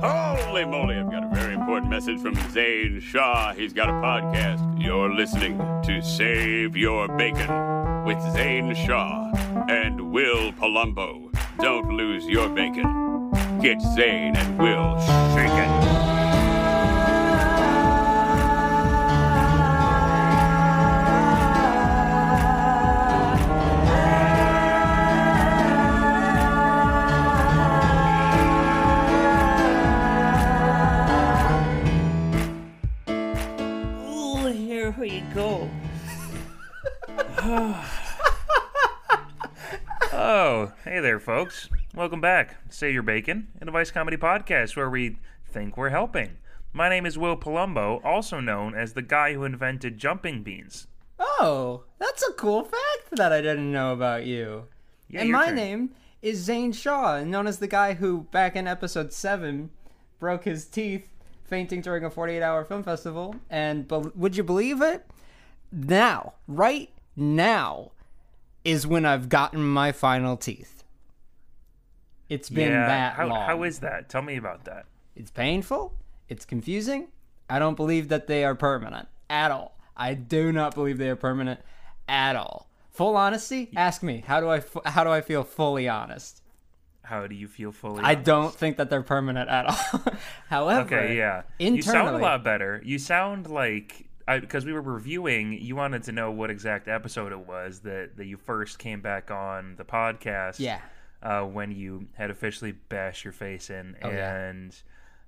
Holy moly, I've got a very important message from Zane Shaw. He's got a podcast. You're listening to Save Your Bacon with Zane Shaw and Will Palumbo. Don't lose your bacon. Get Zane and Will shaken. Folks. Welcome back. Save Your Bacon, an advice comedy podcast where we think we're helping. My name is Will Palumbo, also known as the guy who invented jumping beans. Oh, that's a cool fact that I didn't know about you. Yeah, and my turn. name is Zane Shaw, known as the guy who, back in episode 7, broke his teeth fainting during a 48 hour film festival. And be- would you believe it? Now, right now, is when I've gotten my final teeth. It's been yeah, that how, long. how is that? Tell me about that. It's painful. It's confusing. I don't believe that they are permanent at all. I do not believe they are permanent at all. Full honesty, ask me. How do I f- how do I feel fully honest? How do you feel fully? I honest? don't think that they're permanent at all. However, Okay, yeah. Internally, You sound a lot better. You sound like because we were reviewing. You wanted to know what exact episode it was that that you first came back on the podcast. Yeah. Uh, when you had officially bashed your face in, Oh, yeah. and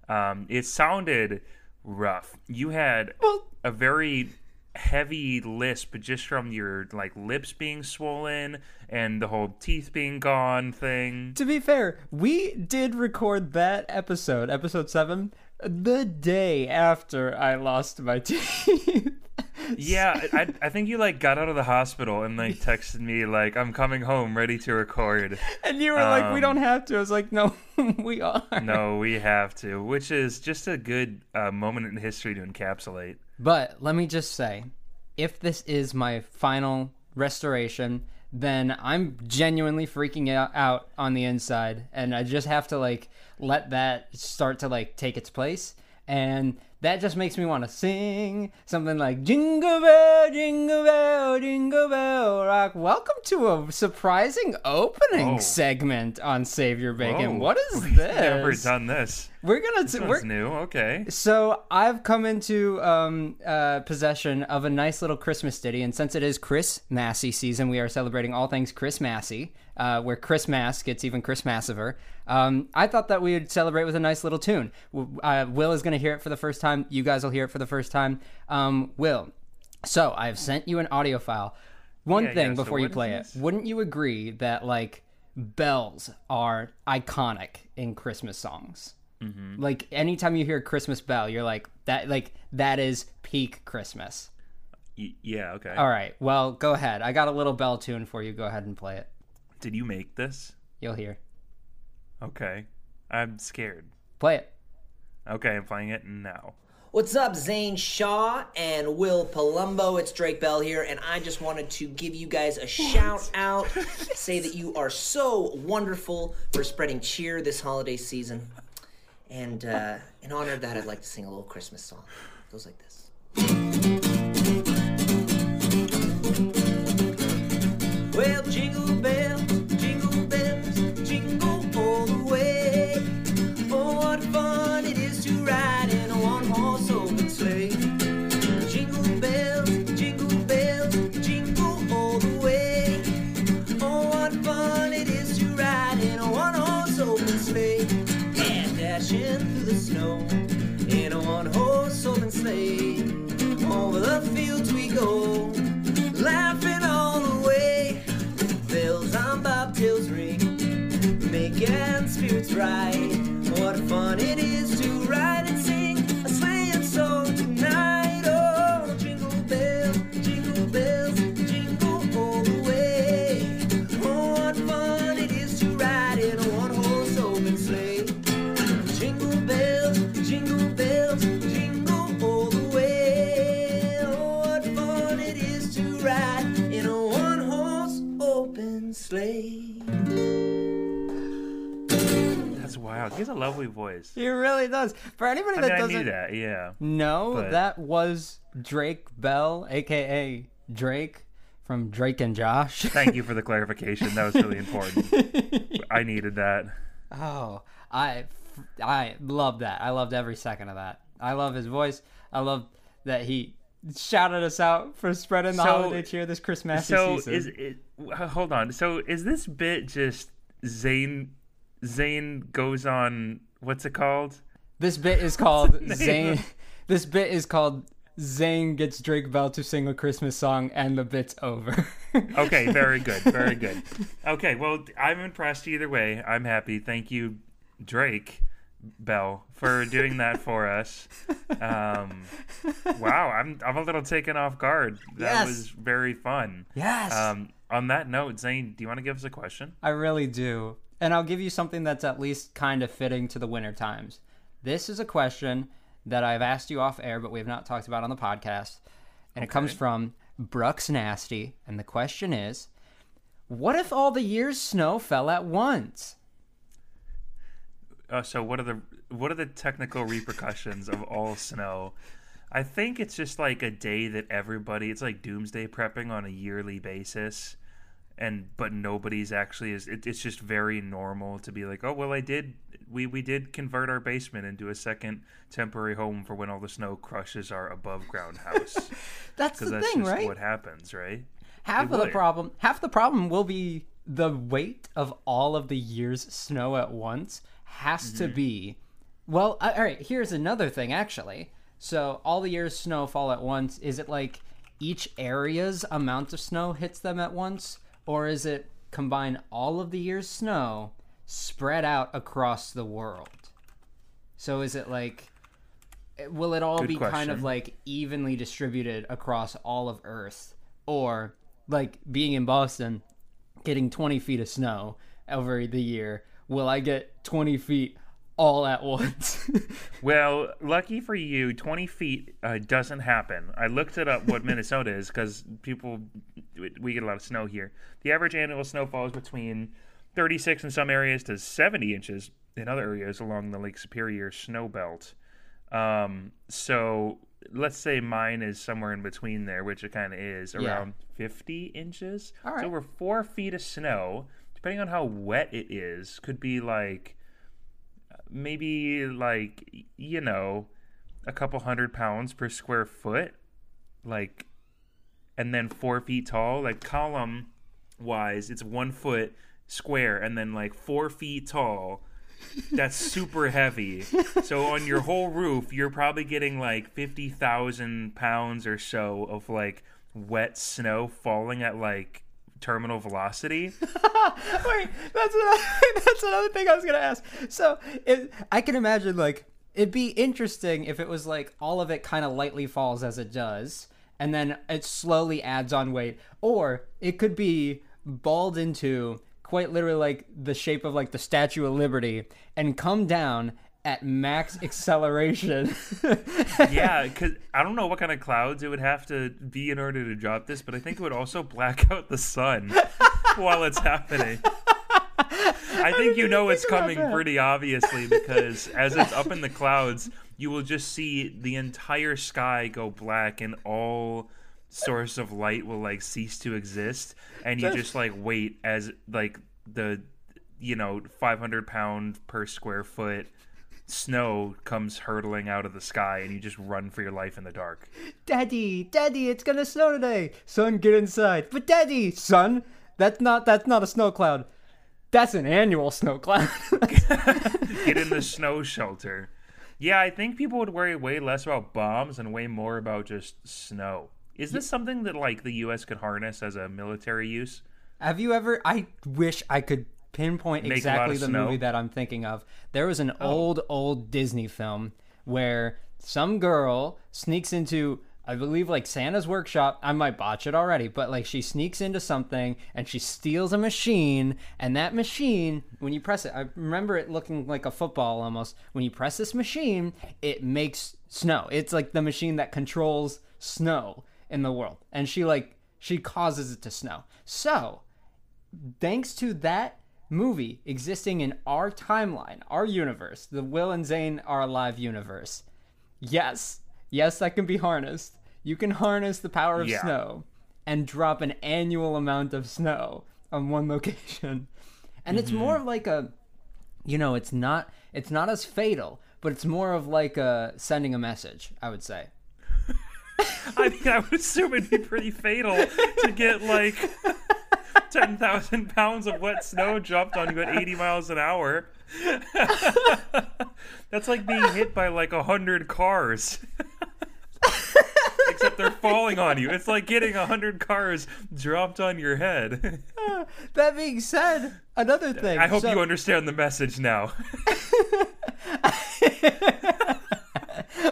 um, it sounded rough. You had a very heavy lisp just from your like lips being swollen and the whole teeth being gone thing. To be fair, we did record that episode, episode 7, the day after I lost my teeth. Yeah, I, I think you like got out of the hospital and like texted me like I'm coming home, ready to record. and you were like, we Um, don't have to. I was like, no, we are. No, we have to, which is just a good uh, moment in history to encapsulate. But let me just say, if this is my final restoration, then I'm genuinely freaking out on the inside, and I just have to like let that start to like take its place, and that just makes me want to sing something like "Jingle Bell, Jingle Bell, Jingle Bell Rock." Welcome to a surprising opening Oh. segment on Save Your Bacon. Whoa, What is we've this? Never done this. We're gonna This we're, new. Okay. so I've come into um, uh, possession of a nice little Christmas ditty, and since it is Chris Massey season, we are celebrating all things Chris Massey, uh, where Chris Mass gets even Chris Massiver. Um, I thought that we would celebrate with a nice little tune. Uh, Will is going to hear it for the first time. You guys will hear it for the first time. Um, Will, so I have sent you an audio file. One Yeah, thing yeah, so before you what is play it, wouldn't you agree that like bells are iconic in Christmas songs? Mm-hmm. Like anytime you hear a Christmas bell, you're like that. Like that is peak Christmas. Y- yeah. Okay. All right. Well, go ahead. I got a little bell tune for you. Go ahead and play it. Did you make this? You'll hear. Okay. I'm scared. Play it. Okay, I'm playing it now. What's up, Zane Shaw and Will Palumbo? It's Drake Bell here, and I just wanted to give you guys a shout out, say that you are so wonderful for spreading cheer this holiday season. And uh, in honor of that, I'd like to sing a little Christmas song. It goes like this. Spirits open sleigh. That's wild. He has a lovely voice. He really does. For anybody I that mean, doesn't that. Yeah. know, but- that was Drake Bell, aka Drake from Drake and Josh. Thank you for the clarification. That was really important. I needed that. Oh, I I love that. I loved every second of that. I love his voice. I love that he shouted us out for spreading the So- holiday cheer this Christmas So season. is it? Hold on. So is this bit just Zane? Zane goes on. What's it called? this bit is called Zane. This bit is called Zane gets Drake Bell to sing a Christmas song, and the bit's over. Okay, very good, very good. Okay, well, I'm impressed either way. I'm happy. Thank you, Drake Bell, for doing that for us. Um, wow, I'm I'm a little taken off guard. That Yes. was very fun. yes. Um, on that note, Zane, do you want to give us a question? I really do. And I'll give you something that's at least kind of fitting to the winter times. This is a question that I've asked you off air, but we have not talked about on the podcast. And it comes from Brooks Nasty. And the question is What if all the year's snow fell at once? Uh, so what are the what are the technical repercussions of all snow? I think it's just like a day that everybody it's like doomsday prepping on a yearly basis and but nobody's actually is it, it's just very normal to be like oh well I did we we did convert our basement into a second temporary home for when all the snow crushes our above ground house That's the that's thing, right? what happens right? Half it of the problem half the problem will be the weight of all of the year's snow at once has to be well uh, all right here's another thing actually. So all the year's snow fall at once is it like each area's amount of snow hits them at once or is it combine all of the year's snow spread out across the world so is it like will it all Good be kind of like evenly distributed across all of Earth, or like being in Boston, getting 20 feet of snow over the year? Will I get 20 feet all at once? Well, lucky for you, 20 feet uh, doesn't happen. I looked it up what Minnesota is because people, we get a lot of snow here. The average annual snowfall is between 36 in some areas to 70 inches in other areas along the Lake Superior snow belt. Um, so let's say mine is somewhere in between there, which it kind of is, Yeah. around 50 inches. All So right. over four feet of snow, depending on how wet it is, could be like maybe like you know a couple hundred pounds per square foot like and then four feet tall like column wise it's one foot square and then like four feet tall. That's super heavy. So on your whole roof you're probably getting like 50000 pounds or so of like wet snow falling at like terminal velocity Wait, that's another, that's another thing I was gonna ask. So it, I can imagine like it'd be interesting if it was like all of it kind of lightly falls as it does, and then it slowly adds on weight, or it could be balled into quite literally like the shape of like the Statue of Liberty and come down at max acceleration. yeah, because I don't know what kind of clouds it would have to be in order to drop this, but I think it would also black out the sun while it's happening. I think you know it's think about coming that. pretty obviously because as it's up in the clouds, you will just see the entire sky go black and all source of light will like cease to exist and you just like wait as like the you know 500 pound per square foot snow comes hurtling out of the sky and you just run for your life in the dark. Daddy, Daddy, it's gonna snow today. Son, get inside. But Daddy, son, that's not that's not a snow cloud. That's an annual snow cloud. Get in the snow shelter. Yeah, I think people would worry way less about bombs and way more about just snow. Is this something that like the US could harness as a military use? Have you ever? I wish I could pinpoint Make exactly the snow? Oh. movie that I'm thinking of. There was an oh. old, old Disney film where some girl sneaks into, I believe, like Santa's workshop. I might botch it already, but like she sneaks into something and she steals a machine, and that machine, when you press it, I remember it looking like a football almost. When you press this machine, it makes snow. It's like the machine that controls snow in the world, and she like she causes it to snow. So thanks to that movie existing in our timeline, our universe, the Will and Zane are alive universe. Yes, yes, that can be harnessed. You can harness the power of Yeah. snow and drop an annual amount of snow on one location. And it's mm-hmm. more of like a you know, it's not it's not as fatal, but it's more of like a sending a message, I would say. I mean, I would assume it'd be pretty fatal to get like ten thousand pounds of wet snow dropped on you at eighty miles an hour. That's like being hit by like a hundred cars. Except they're falling on you. It's like getting a hundred cars dropped on your head. That being said, another thing. I hope so- you understand the message now.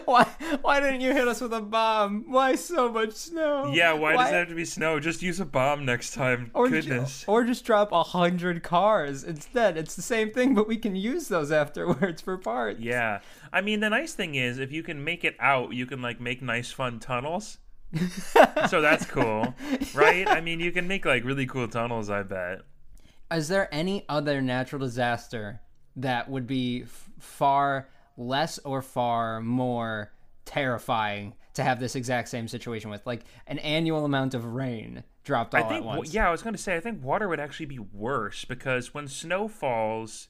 why why didn't you hit us with a bomb? Why so much snow? yeah, why, does it have to be snow? Just use a bomb next time. or ju- Goodness. or just drop a hundred cars instead. It's the same thing, but we can use those afterwards for parts. Yeah. I mean, the nice thing is, if you can make it out, you can like make nice, fun tunnels. so that's cool, right? I mean, you can make like really cool tunnels. I bet. Is there any other natural disaster that would be f- far less or far more terrifying to have this exact same situation with, like an annual amount of rain dropped all I think. at once? Yeah, I was going to say. I think water would actually be worse because when snow falls,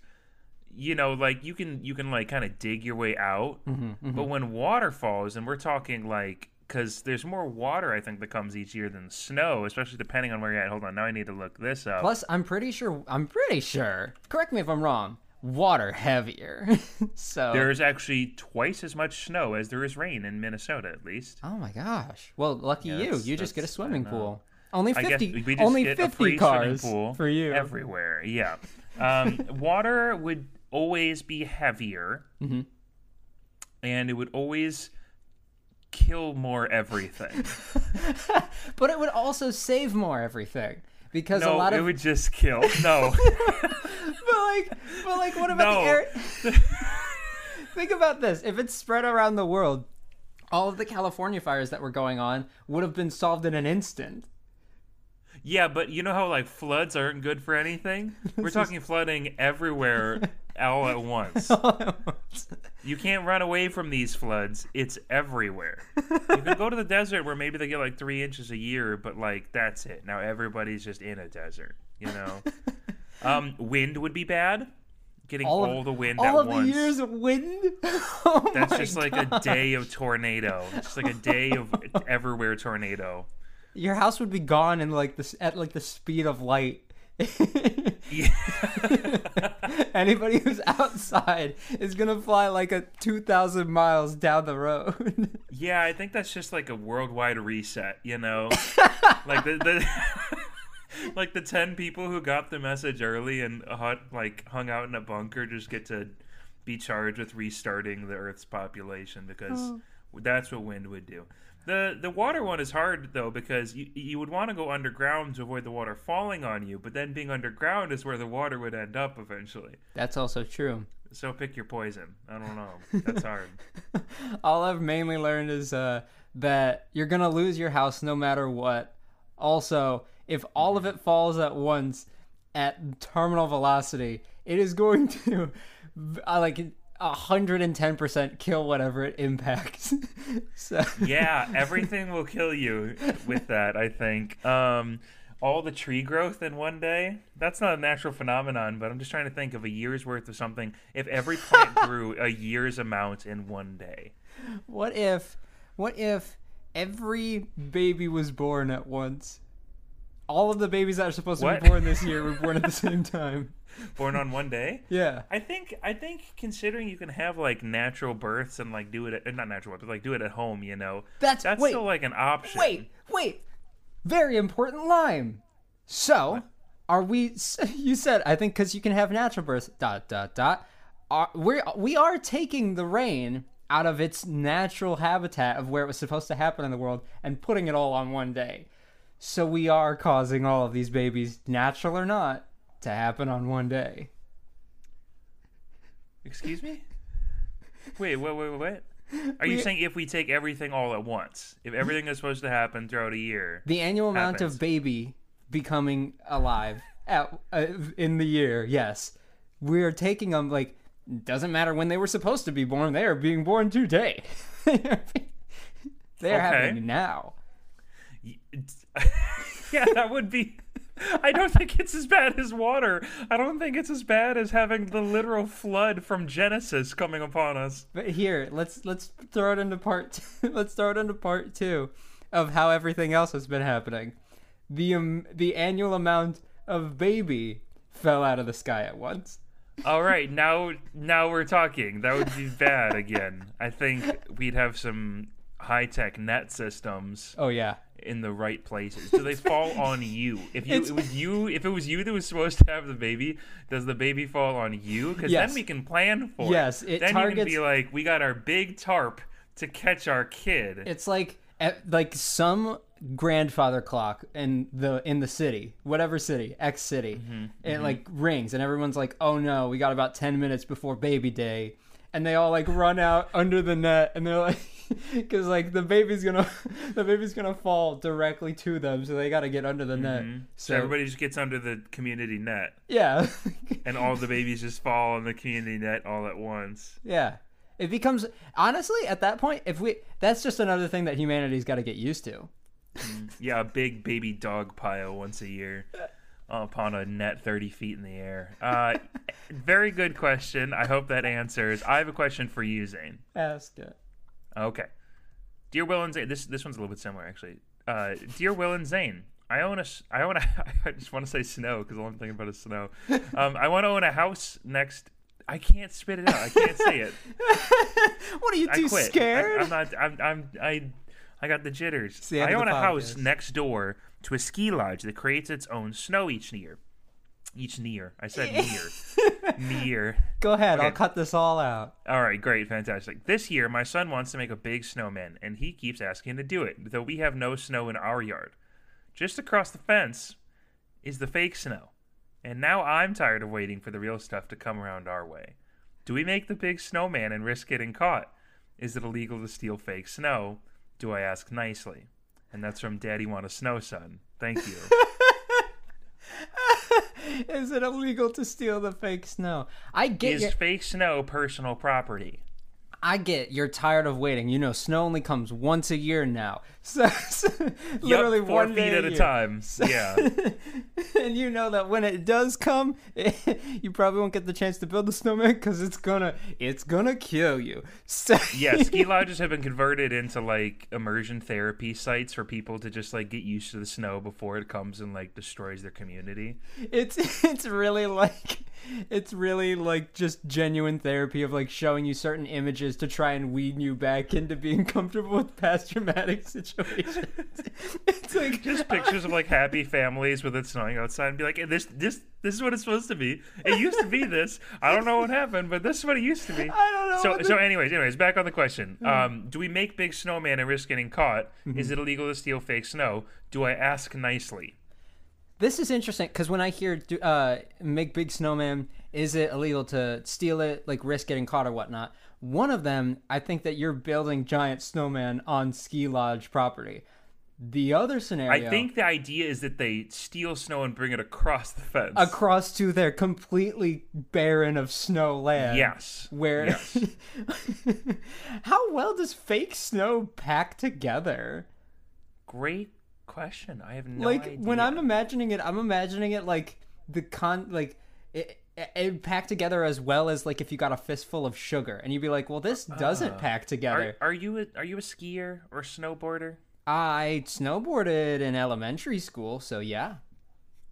you know, like you can you can like kind of dig your way out. Mm-hmm, But when water falls, and we're talking like. Because there's more water, I think, that comes each year than snow, especially depending on where you're at. Hold on, now I need to look this up. Plus, I'm pretty sure. I'm pretty sure. Correct me if I'm wrong. Water heavier. so. There's actually twice as much snow as there is rain in Minnesota, at least. Oh my gosh. Well, lucky you. You just get a swimming pool. Only 50 we just only get a 50 free cars pool for you. everywhere. Yeah, um, water would always be heavier, Mm-hmm. and it would always kill more everything. But it would also save more everything because a no, lot it would just kill. No, but like but like what about No. the air Think about this. If it's spread around the world, all of the California fires that were going on would have been solved in an instant. yeah, but you know how like floods aren't good for anything. We're talking flooding everywhere all at once. You can't run away from these floods. It's everywhere. You can go to the desert where maybe they get like three inches a year, but like that's it. Now everybody's just in a desert, you know. um, wind would be bad. Getting all, all of the wind all at of once. the years of wind. Oh that's just like a day of tornado. It's like a day of everywhere tornado. Your house would be gone in like this at like the speed of light. Anybody who's outside is gonna fly like a two thousand miles down the road. Yeah, I think that's just like a worldwide reset, you know? like the, the like the 10 people who got the message early and hung, like hung out in a bunker just get to be charged with restarting the earth's population because oh. that's what wind would do. The the water one is hard though because you you would want to go underground to avoid the water falling on you, but then being underground is where the water would end up eventually. That's also true. So pick your poison. I don't know. That's hard. All I've mainly learned is uh, that you're gonna lose your house no matter what. Also, if all of it falls at once at terminal velocity, it is going to uh, like hundred and ten percent kill whatever it impacts. so yeah, everything will kill you with that, I think. Um, all the tree growth in one day, that's not a natural phenomenon, but I'm just trying to think of a year's worth of something. If every plant grew a year's amount in one day. what if, what if every baby was born at once? All of the babies that are supposed to be born this year were born at the same time. Born on one day? Yeah. I think I think considering you can have like natural births and like do it at, not natural but like do it at home, you know. That's- that's wait, still like an option. Wait, wait. Very important line. So, are we? You said I think because you can have natural birth. Dot dot dot. Are we? We are taking the rain out of its natural habitat of where it was supposed to happen in the world and putting it all on one day. So we are causing all of these babies, natural or not, to happen on one day. Excuse me? Wait, wait, wait, wait, what? Are you We- saying if we take everything all at once? If everything is supposed to happen throughout a year? The annual amount Happens. of baby becoming alive at, uh, in the year. Yes, we are taking them like doesn't matter when they were supposed to be born. They are being born today. they are Okay. happening now. yeah, that would be. I don't think it's as bad as water. I don't think it's as bad as having the literal flood from Genesis coming upon us. But here, let's let's throw it into part. Two. let's throw it into part two of how everything else has been happening. The um, the annual amount of baby fell out of the sky at once. All right, now now we're talking. That would be bad again. I think we'd have some high tech net systems Oh yeah, in the right places. Do they fall on you? If you It's- it was you, if it was you that was supposed to have the baby, does the baby fall on you? Because Yes. then we can plan for Yes, it. it then you can be like, we got our big tarp to catch our kid. it's like like some grandfather clock in the in the city, whatever city, X city. Mm-hmm, it mm-hmm. like rings, and everyone's like, "Oh no, we got about ten minutes before baby day," and they all like run out under the net, and they're like. Because like the baby's gonna, the baby's gonna fall directly to them, so they got to get under the net. so everybody just gets under the community net, yeah, and all the babies just fall on the community net all at once. yeah. It becomes honestly at that point, if we, that's just another thing that humanity's got to get used to. Yeah, a big baby dog pile once a year upon a net 30 feet in the air. Uh, very good question. I hope that answers. I have a question for you, Zane. Ask it. Okay. Dear Will and Zane, this this one's a little bit similar actually. Uh, Dear Will and Zane, I own a I own a I just want to say snow because all I'm thinking about is snow. Um, I want to own a house next. I can't spit it out. I can't say it. What are you I too quit. scared? I, I'm not. I'm. I'm. I. I got the jitters. the I own the a house next door to a ski lodge that creates its own snow each year. Each year. I said near. near. Go ahead, I'll cut this all out. All right, great, fantastic. This year, my son wants to make a big snowman, and he keeps asking to do it, though we have no snow in our yard. Just across the fence is the fake snow, and now I'm tired of waiting for the real stuff to come around our way. Do we make the big snowman and risk getting caught? Is it illegal to steal fake snow? Do I ask nicely? And that's from Daddy Want a Snow Son. Thank you. Is it illegal to steal the fake snow? I get Is your- fake snow personal property? I get you're tired of waiting. You know, snow only comes once a year now. So, so literally Yup, four one feet at a year. time. Yeah. and you know that when it does come, you probably won't get the chance to build the snowman because it's gonna it's gonna kill you. So yeah, ski lodges have been converted into like immersion therapy sites for people to just like get used to the snow before it comes and like destroys their community. it's it's really like it's really like just genuine therapy of like showing you certain images to try and wean you back into being comfortable with past traumatic situations. it's like Just pictures of like happy families with it snowing outside and be like, this this this is what it's supposed to be. It used to be this. I don't know what happened, but this is what it used to be. I don't know So so anyways, anyways, back on the question. Um, do we make big snowman and risk getting caught? Mm-hmm. Is it illegal to steal fake snow? Do I ask nicely? This is interesting because when I hear uh, make big snowman, is it illegal to steal it, like risk getting caught or whatnot? One of them, I think that you're building giant snowman on ski lodge property. The other scenario, I think the idea is that they steal snow and bring it across the fence. across to their completely barren of snow land. Yes. Where Yes. how well does fake snow pack together? Great question. I have no like idea. when I'm imagining it, I'm imagining it like the con like it, it, packed together as well as like if you got a fistful of sugar and you'd be like, well, this doesn't uh, pack are, together. are you a, are you a skier or a snowboarder? I snowboarded in elementary school, so yeah.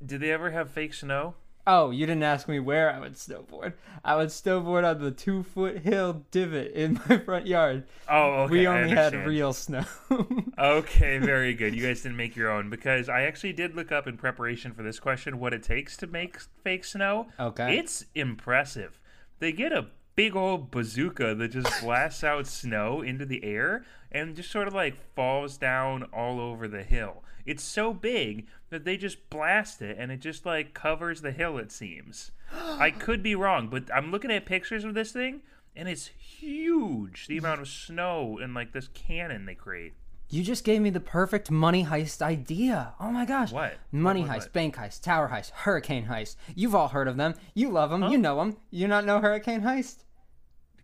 Did they ever have fake snow? Oh, you didn't ask me where I would snowboard. I would snowboard on the two foot hill divot in my front yard. Oh, okay. we only had real snow. Okay, very good. You guys didn't make your own because I actually did look up in preparation for this question what it takes to make fake snow. Okay. It's impressive. They get a big old bazooka that just blasts out snow into the air and just sort of like falls down all over the hill. It's so big that they just blast it and it just like covers the hill, it seems. I could be wrong, but I'm looking at pictures of this thing and it's huge the amount of snow and like this cannon they create. You just gave me the perfect money heist idea. Oh my gosh. What? Money What, what, heist, what? bank heist, tower heist, hurricane heist. You've all heard of them. You love them. You know them. You not know hurricane heist?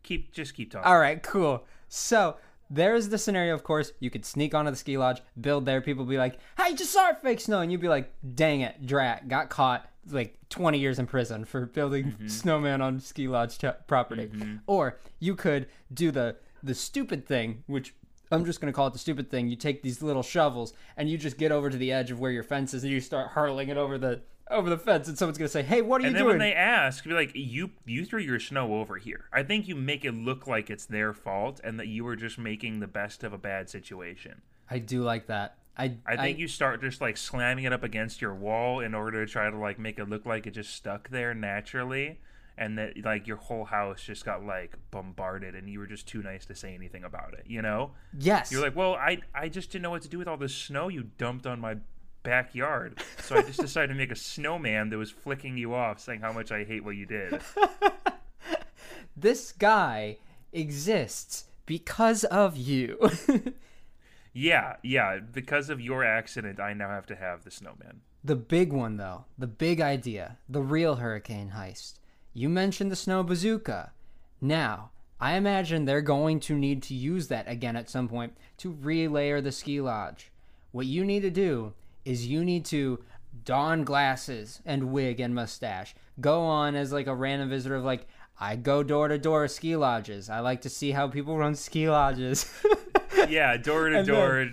Keep just keep talking. All right, cool. So there's the scenario, of course. You could sneak onto the ski lodge, build there. People be like, "Hey, just saw fake snow," and you'd be like, "Dang it, drat, got caught." Like 20 years in prison for building mm-hmm. snowman on ski lodge t- property. Mm-hmm. Or you could do the the stupid thing, which I'm just gonna call it the stupid thing. You take these little shovels and you just get over to the edge of where your fence is, and you start hurling it over the over the fence, and someone's gonna say, "Hey, what are And you doing?" And then doing?" when they ask, be like, "You you threw your snow over here." I think you make it look like it's their fault and that you were just making the best of a bad situation. I do like that. I I think you start just like slamming it up against your wall in order to try to like make it look like it just stuck there naturally and that like your whole house just got like bombarded and you were just too nice to say anything about it, you know? yes. You're like, "Well, I I just didn't know what to do with all this snow you dumped on my backyard. So I just decided to make a snowman that was flicking you off saying how much I hate what you did." this guy exists because of you. Yeah, yeah. Because of your accident, I now have to have the snowman. the big one, though, the big idea, the real hurricane heist. You mentioned the snow bazooka. Now, I imagine they're going to need to use that again at some point to relayer the ski lodge. What you need to do is you need to don glasses and wig and mustache. Go on as like a random visitor of like, I go door to door ski lodges. I like to see how people run ski lodges. Yeah, door to door.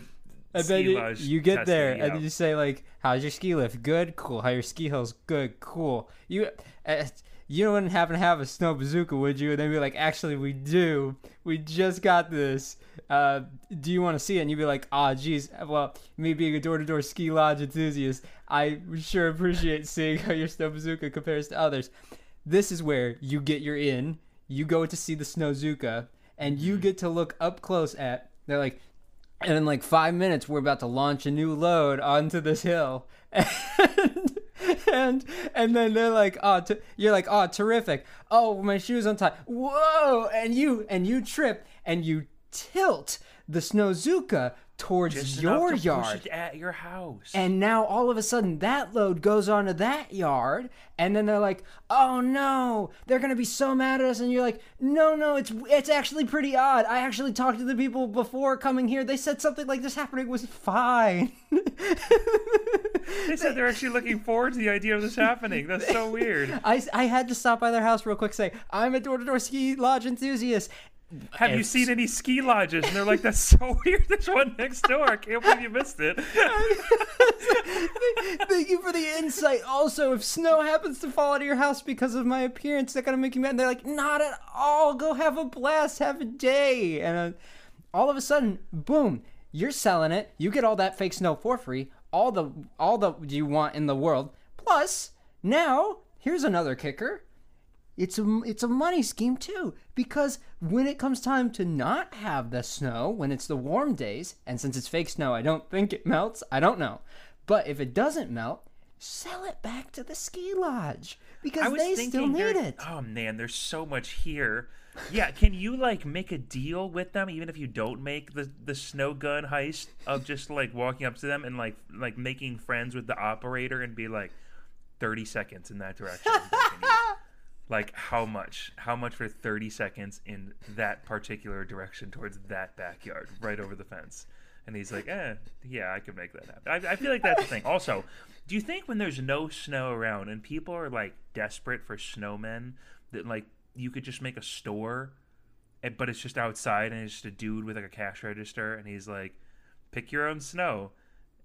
And then you, you get testing, there, yeah. and you say like, "How's your ski lift? Good, cool. How your ski hills? Good, cool." You, uh, you wouldn't happen to have a snow bazooka, would you? And they'd be like, "Actually, we do. We just got this. Uh, do you want to see it?" And you'd be like, "Ah, geez. Well, me being a door-to-door ski lodge enthusiast, I sure appreciate seeing how your snow bazooka compares to others." This is where you get your in. You go to see the snow snowzooka, and you get to look up close at. They're like, and in like five minutes, we're about to launch a new load onto this hill. And and, then they're like, oh, you're like, oh, terrific. Oh, my shoes untied. Whoa! And you and you trip and you tilt the snowzooka towards Just your to yard. at your house. And now all of a sudden that load goes onto that yard, and then they're like, "Oh no, they're gonna be so mad at us." And you're like, "No, no, it's it's actually pretty odd. I actually talked to the people before coming here. They said something like this happening was fine." they said they're actually looking forward to the idea of this happening. That's so weird. I, I had to stop by their house real quick, say, "I'm a door-to-door ski lodge enthusiast." Have you seen any ski lodges? And they're like, "That's so weird. There's one next door. I can't believe you missed it." Thank you for the insight. Also, if snow happens to fall out of your house because of my appearance, that gonna make you mad. And they're like, not at all. Go have a blast. Have a day. And uh, all of a sudden, boom, you're selling it. You get all that fake snow for free. All the all the you want in the world. Plus, now here's another kicker. It's a it's a money scheme too because when it comes time to not have the snow when it's the warm days and since it's fake snow I don't think it melts I don't know but if it doesn't melt sell it back to the ski lodge because they still need it Oh man, there's so much here. Yeah, can you like make a deal with them even if you don't make the the snow gun heist of just like walking up to them and like like making friends with the operator and be like 30 seconds in that direction. Like how much? How much for 30 seconds in that particular direction towards that backyard right over the fence? And he's like, eh, yeah, I could make that happen. I, I feel like that's the thing. Also, do you think when there's no snow around and people are like desperate for snowmen, that like you could just make a store, and, but it's just outside and it's just a dude with like a cash register and he's like, pick your own snow.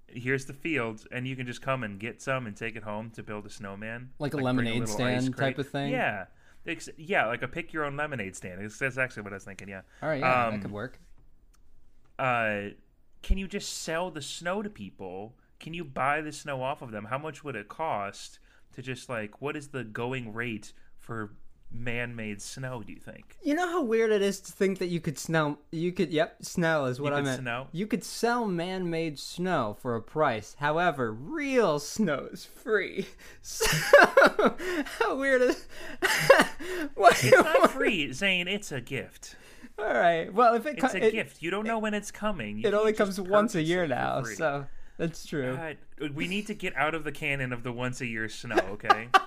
Here's the field, and you can just come and get some and take it home to build a snowman, Like a bring lemonade little stand type of thing? Yeah, Ex- yeah, like a pick your own lemonade stand. That's- That's actually what I was thinking. Yeah. all right yeah Um, that could work uh, can you just sell the snow to people? Can you buy the snow off of them? How much would it cost to just like what is the going rate for man-made snow? Do you think? You know how weird it is to think that you could smell. You could, yep, snow is what You I meant. snow? You could sell man-made snow for a price. However, real snow is free. So how weird is? what, It's not free, Zane. It's a gift. All right. Well, if it It's co- a it, gift. You don't know when it's coming. You it only comes once a year now, so that's true. We need to get out of the canon of the once a year snow, okay?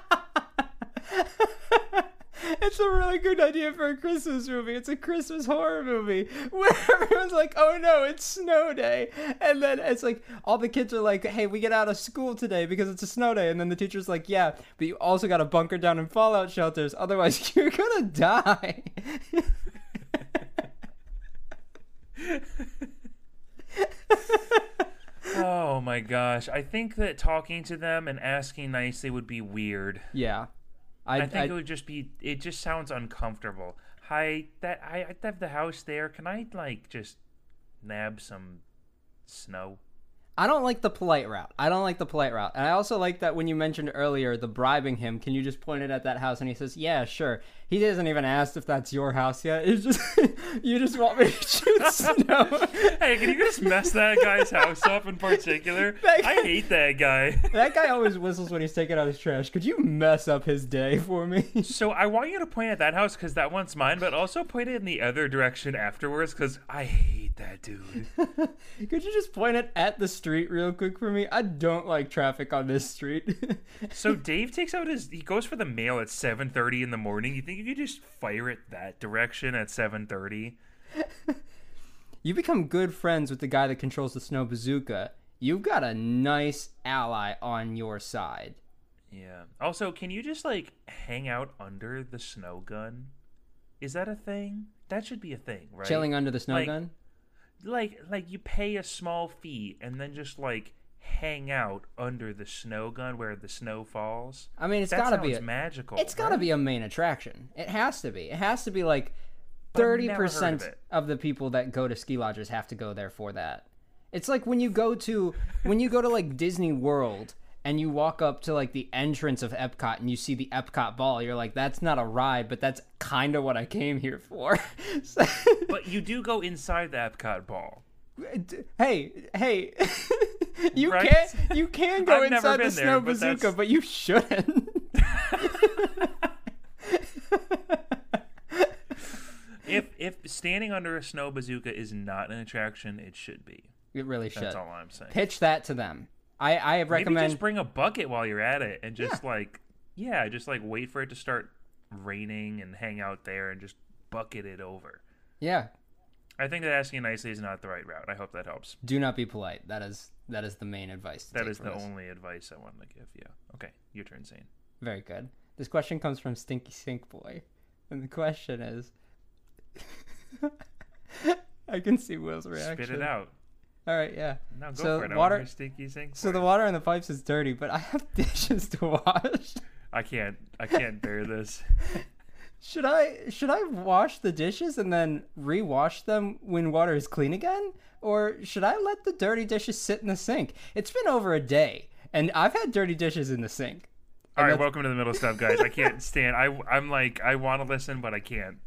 It's a really good idea for a Christmas movie. It's a Christmas horror movie where everyone's like, "Oh no, it's snow day," and then it's like all the kids are like, "Hey, we get out of school today because it's a snow day," and then the teacher's like, "Yeah, but you also got to bunker down in fallout shelters, otherwise you're gonna die." oh my gosh. I think that talking to them and asking nicely would be weird. yeah, I, I think it would just be it just sounds uncomfortable. Hi, that I, I have the house there. Can I like just nab some snow? I don't like the polite route. I don't like the polite route. And I also like that when you mentioned earlier the bribing him, can you just point it at that house? And he says, Yeah, sure. He doesn't even ask if that's your house yet. It's just, you just want me to shoot snow. Hey, can you just mess that guy's house up in particular? That I hate that guy. that guy always whistles when he's taking out his trash. Could you mess up his day for me? So I want you to point at that house because that one's mine, but also point it in the other direction afterwards because I hate that dude. Could you just point it at the street real quick for me? I don't like traffic on this street. So Dave takes out his he goes for the mail at seven thirty in the morning. You think you could just fire it that direction at seven thirty? you become good friends with the guy that controls the snow bazooka. You've got a nice ally on your side. Yeah. Also, can you just like hang out under the snow gun? Is that a thing? That should be a thing, right? Chilling under the snow Like- gun? like like you pay a small fee and then just like hang out under the snow gun where the snow falls. I mean, it's that gotta be a- magical. It's got to right? be a main attraction. It has to be. It has to be like thirty percent of of the people that go to ski lodges have to go there for that. It's like when you go to when you go to like Disney World and you walk up to like the entrance of Epcot and you see the Epcot ball. You're like, that's not a ride, but that's kind of what I came here for. So- But you do go inside the Epcot ball. hey, hey. you Right? can you can go I've inside the snow there, bazooka, that's- but you shouldn't. If if standing under a snow bazooka is not an attraction, it should be. It really should. That's all I'm saying. Pitch that to them. I I Maybe recommend. just bring a bucket while you're at it and just like yeah, just like wait for it to start raining and hang out there and just bucket it over. yeah, I think that asking nicely is not the right route. I hope that helps. do not be polite. That is that is the main advice. To That is the this. only advice I want to give you. Okay, your turn, Zane. Very good. This question comes from Stinky Sink Boy, and the question is. I can see Will's reaction. Spit it out. All right, yeah. No, go So for it. Water- stinky sink. So the water in the pipes is dirty, but I have dishes to wash. I can't. I can't bear this. Should I should I wash the dishes and then rewash them when water is clean again, or should I let the dirty dishes sit in the sink? It's been over a day, and I've had dirty dishes in the sink. All right, welcome to the middle stuff, guys. I can't stand. I I'm like I want to listen, but I can't.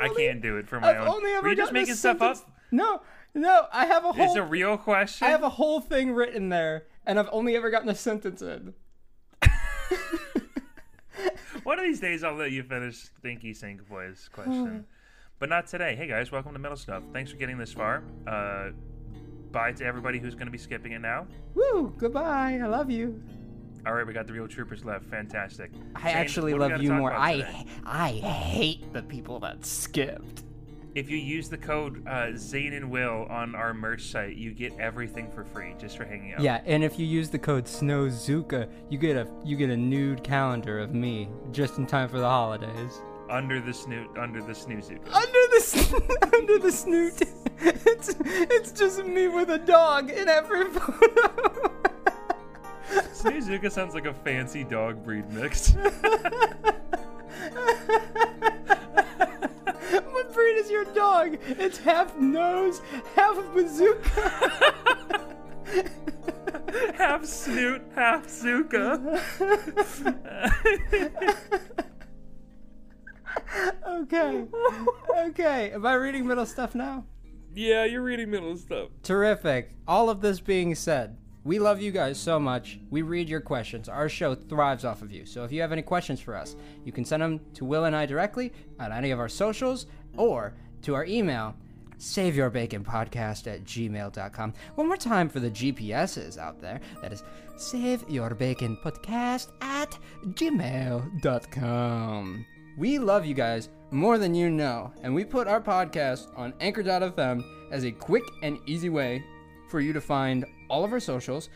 I only- can't do it for my I've own. only ever Were you just making stuff sentence- up? No, no, I have a It's a real question. I have a whole thing written there, and I've only ever gotten a sentence in. One of these days, I'll let you finish Stinky Sink Boy's question, but not today. Hey guys, welcome to Middle Stuff. Thanks for getting this far. Uh, bye to everybody who's going to be skipping it now. Woo! Goodbye. I love you. All right, we got the real troopers left. Fantastic. I Zane, actually what do we love you more. I? I hate the people that skipped. If you use the code uh, Zane and Will on our merch site, you get everything for free just for hanging out. Yeah, and if you use the code SNOWZUKA, you get a you get a nude calendar of me just in time for the holidays. Under the snoot, under the snoozooka. Under the under the snoot, it's it's just me with a dog in every photo. snoozooka sounds like a fancy dog breed mix. It's half nose, half bazooka. half snoot, half zuka. okay, okay. Am I reading middle stuff now? yeah, you're reading middle stuff. Terrific. All of this being said, we love you guys so much. We read your questions. Our show thrives off of you. So if you have any questions for us, you can send them to Will and I directly on any of our socials, or to our email, saveyourbaconpodcast at gmail.com. One more time for the GPSs out there. That is saveyourbaconpodcast at gmail.com. We love you guys more than you know, and we put our podcast on anchor.fm as a quick and easy way for you to find all of our socials,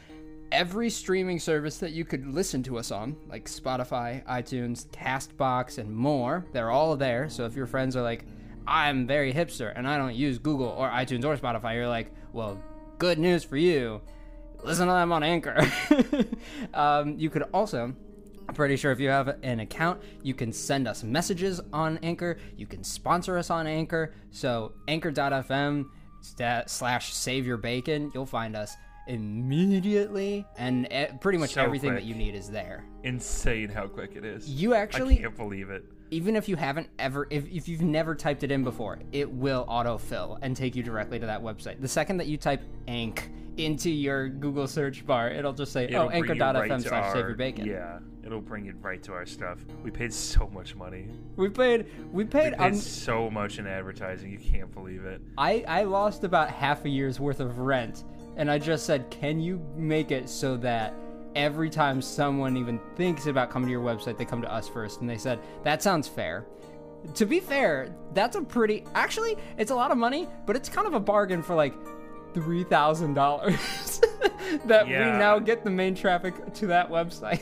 every streaming service that you could listen to us on, like Spotify, iTunes, Castbox, and more. They're all there. So if your friends are like, I'm very hipster and I don't use Google or iTunes or Spotify, you're like, well, good news for you. Listen to them on Anchor. um, you could also I'm pretty sure if you have an account, you can send us messages on Anchor. You can sponsor us on Anchor. So anchor.fm slash save your bacon, you'll find us immediately, and pretty much So everything quick. that you need is there. Insane how quick it is. You actually. I actually, can't believe it. Even if you haven't ever, if, if you've never typed it in before, it will autofill and take you directly to that website. The second that you type Anch into your Google search bar, it'll just say, It'll oh, anchor.fm right slash save your bacon. Yeah, it'll bring it right to our stuff. We paid so much money. We paid, we paid, We paid um, so much in advertising. You can't believe it. I, I lost about half a year's worth of rent, and I just said, can you make it so that every time someone even thinks about coming to your website, they come to us first? And they said, that sounds fair. To be fair, that's a pretty. Actually, it's a lot of money, but it's kind of a bargain for like three thousand dollars. that we now get the main traffic to that website.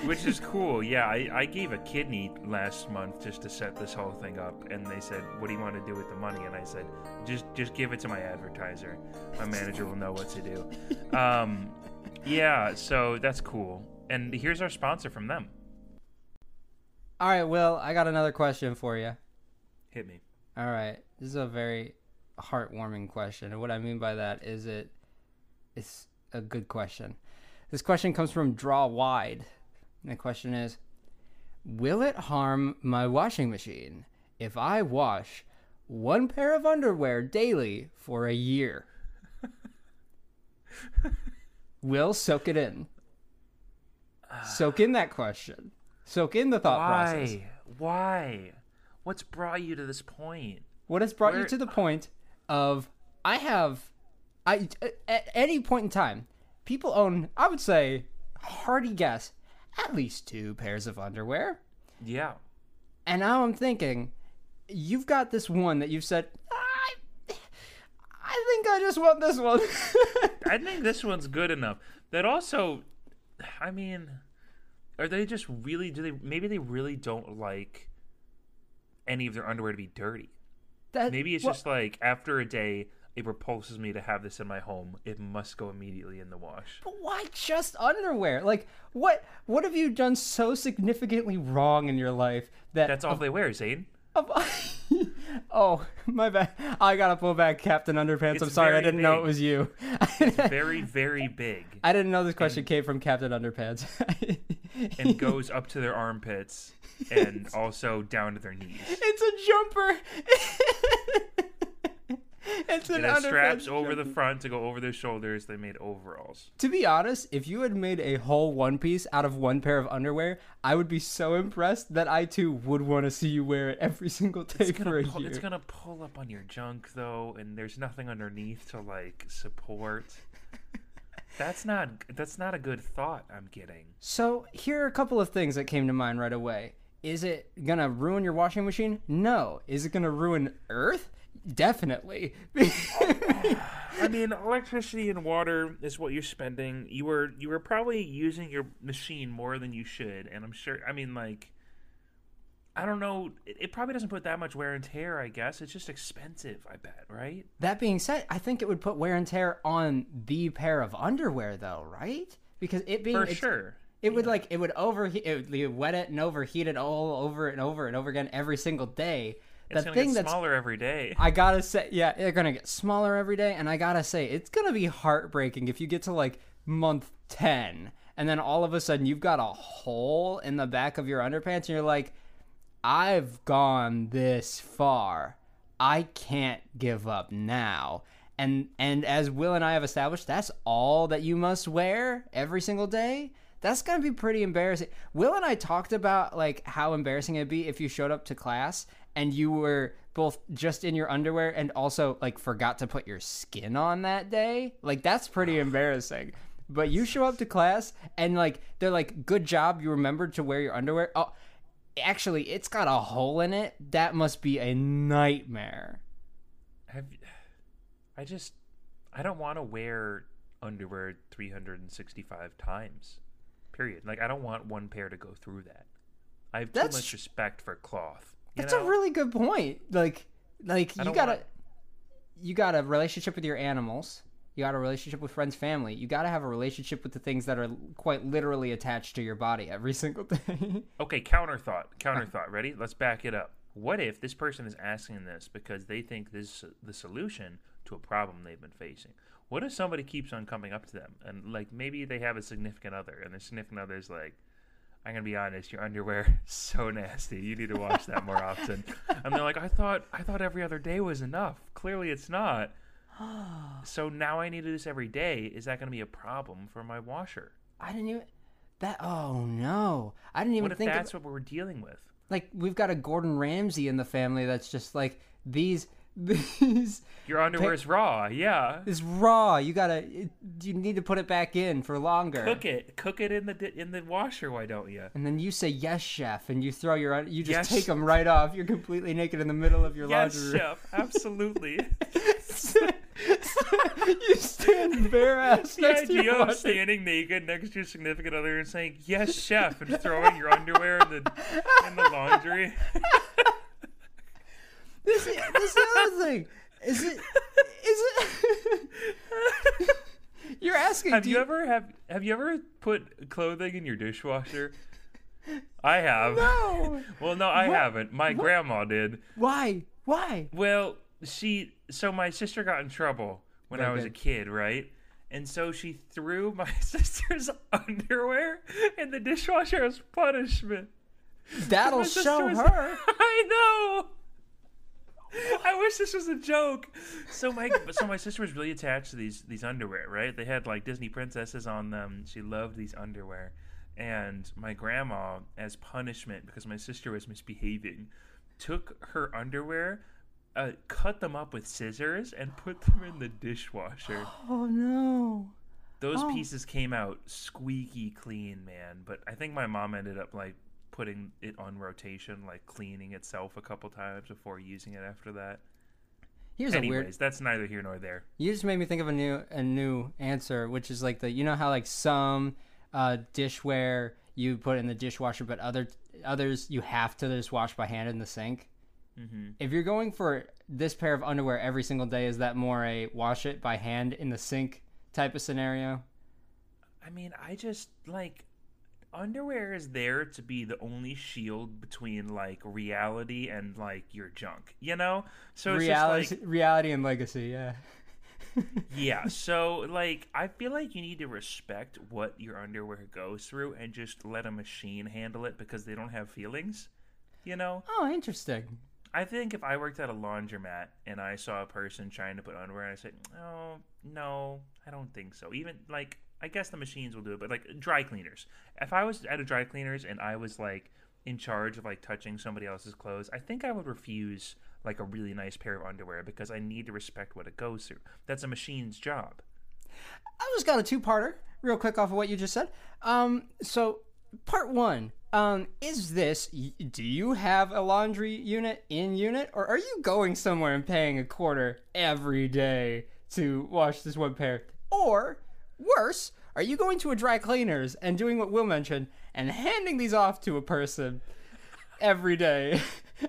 Which is cool. Yeah, I, I gave a kidney last month just to set this whole thing up, and they said, "What do you want to do with the money?" And I said, "Just just give it to my advertiser. My manager will know what to do." Um, yeah, so that's cool. And here's our sponsor from them. All right, Will, I got another question for you. Hit me. All right. This is a very heartwarming question. And what I mean by that is it it's a good question. This question comes from Draw Wide. And the question is Will it harm my washing machine if I wash one pair of underwear daily for a year? Will soak it in. Soak in that question. Soak in the thought process. Why? Why? What's brought you to this point? What has brought you to the point of I have I at any point in time, people own I would say hearty guess at least two pairs of underwear. Yeah. And now I'm thinking you've got this one that you've said I I think I just want this one. I think this one's good enough. That also, I mean, are they just really? Do they? Maybe they really don't like any of their underwear to be dirty. that, Maybe it's well, just like after a day, it repulses me to have this in my home. It must go immediately in the wash. But why just underwear? Like what what have you done so significantly wrong in your life that That's all they wear, Zane. Of- oh, my bad. I gotta pull back Captain Underpants. It's I'm sorry, I didn't know it was you. Very, very big, I didn't know this question came from Captain Underpants. and goes up to their armpits and also down to their knees. it's a jumper. it's an It has straps over the front to go over their shoulders. They made overalls. To be honest, if you had made a whole one piece out of one pair of underwear, I would be so impressed that I too would want to see you wear it every single day It's for a pull, year. it's gonna pull up on your junk though, and there's nothing underneath to like support. That's not that's not a good thought. I'm getting. So here are a couple of things that came to mind right away. Is it gonna ruin your washing machine? No. Is it gonna ruin Earth? Definitely. I mean, electricity and water is what you're spending. You were you were probably using your machine more than you should, and I'm sure. I mean, like, I don't know. It, it probably doesn't put that much wear and tear. I guess it's just expensive. I bet, right? that being said, I think it would put wear and tear on the pair of underwear, though, right? Because it being For sure. It would like it would overheat, it would you wet it and overheat it all over and over and over again every single day. It's the gonna thing get that's smaller every day. I gotta say, yeah, they're gonna get smaller every day, and I gotta say, it's gonna be heartbreaking if you get to like month 10, and then all of a sudden you've got a hole in the back of your underpants, and you're like, I've gone this far. I can't give up now. And and as Will and I have established, that's all that you must wear every single day. That's gonna be pretty embarrassing. Will and I talked about like how embarrassing it'd be if you showed up to class and you were both just in your underwear and also like forgot to put your skin on that day, like that's pretty embarrassing. But you show up to class and like they're like, "Good job, you remembered to wear your underwear." Oh, actually, it's got a hole in it. That must be a nightmare. Have I just I don't want to wear underwear 365 times. Period. Like I don't want one pair to go through that. I have That's too much respect for cloth. That's know? a really good point. Like, like I you got to you got a relationship with your animals. You got a relationship with friends, family. You got to have a relationship with the things that are quite literally attached to your body every single day. Okay, counter thought. Counter thought. Ready? Let's back it up. What if this person is asking this because they think this is the solution to a problem they've been facing? What if somebody keeps on coming up to them and like maybe they have a significant other and their significant other is like, I'm gonna be honest, your underwear is so nasty. You need to wash that more often. And they're like, I thought I thought every other day was enough. Clearly it's not. So now I need to do this every day. Is that gonna be a problem for my washer? I didn't even that. Oh no, I didn't even What if think. that's of, what we're dealing with? like we've got a Gordon Ramsay in the family that's just like these these Your underwear is raw, yeah. it's raw. You gotta it, you need to put it back in for longer. Cook it. Cook it in the in the washer. Why don't you? And then you say yes, chef, and you throw your you just Yes. take them right off. You're completely naked in the middle of your Yes, laundry room. chef. Absolutely. you stand bare ass the next to idea your of standing naked next to your significant other and saying "Yes, chef" and throwing your underwear in the in the laundry. This, this is the other thing. Is it? Is it? You're asking. Have do you ever have Have you ever put clothing in your dishwasher? I have. No. Well, no, I What? haven't. My grandma did. Why? Why? Well, she so my sister got in trouble when I was a kid, right? And so she threw my sister's underwear in the dishwasher as punishment. That'll show her. I know. I wish this was a joke. So my so my sister was really attached to these these underwear, right? They had like Disney princesses on them. She loved these underwear. And my grandma, as punishment because my sister was misbehaving, took her underwear, uh, cut them up with scissors, and put them in the dishwasher. Oh no. Those Oh. pieces came out squeaky clean, man. But I think my mom ended up like putting it on rotation, like cleaning itself a couple times before using it after that. Here's Anyways, a weird. that's neither here nor there. You just made me think of a new a new answer, which is like the you know how like some uh, dishware you put in the dishwasher, but other others you have to just wash by hand in the sink. hmm If you're going for this pair of underwear every single day, is that more a wash it by hand in the sink type of scenario? I mean, I just like underwear is there to be the only shield between like reality and like your junk, you know? So it's reality, just like reality and legacy. Yeah. yeah, so like I feel like you need to respect what your underwear goes through and just let a machine handle it because they don't have feelings. You know? Oh, interesting. I think if I worked at a laundromat and I saw a person trying to put underwear and I said, "Oh, no, I don't think so." Even like I guess the machines will do it, but like dry cleaners. If I was at a dry cleaners and I was like in charge of like touching somebody else's clothes, I think I would refuse like a really nice pair of underwear because I need to respect what it goes through. That's a machine's job. I just got a two-parter, real quick off of what you just said. Um, so part one, um, is this? Do you have a laundry unit in unit, or are you going somewhere and paying a quarter every day to wash this one pair? Or worse, are you going to a dry cleaners and doing what Will mentioned and handing these off to a person every day?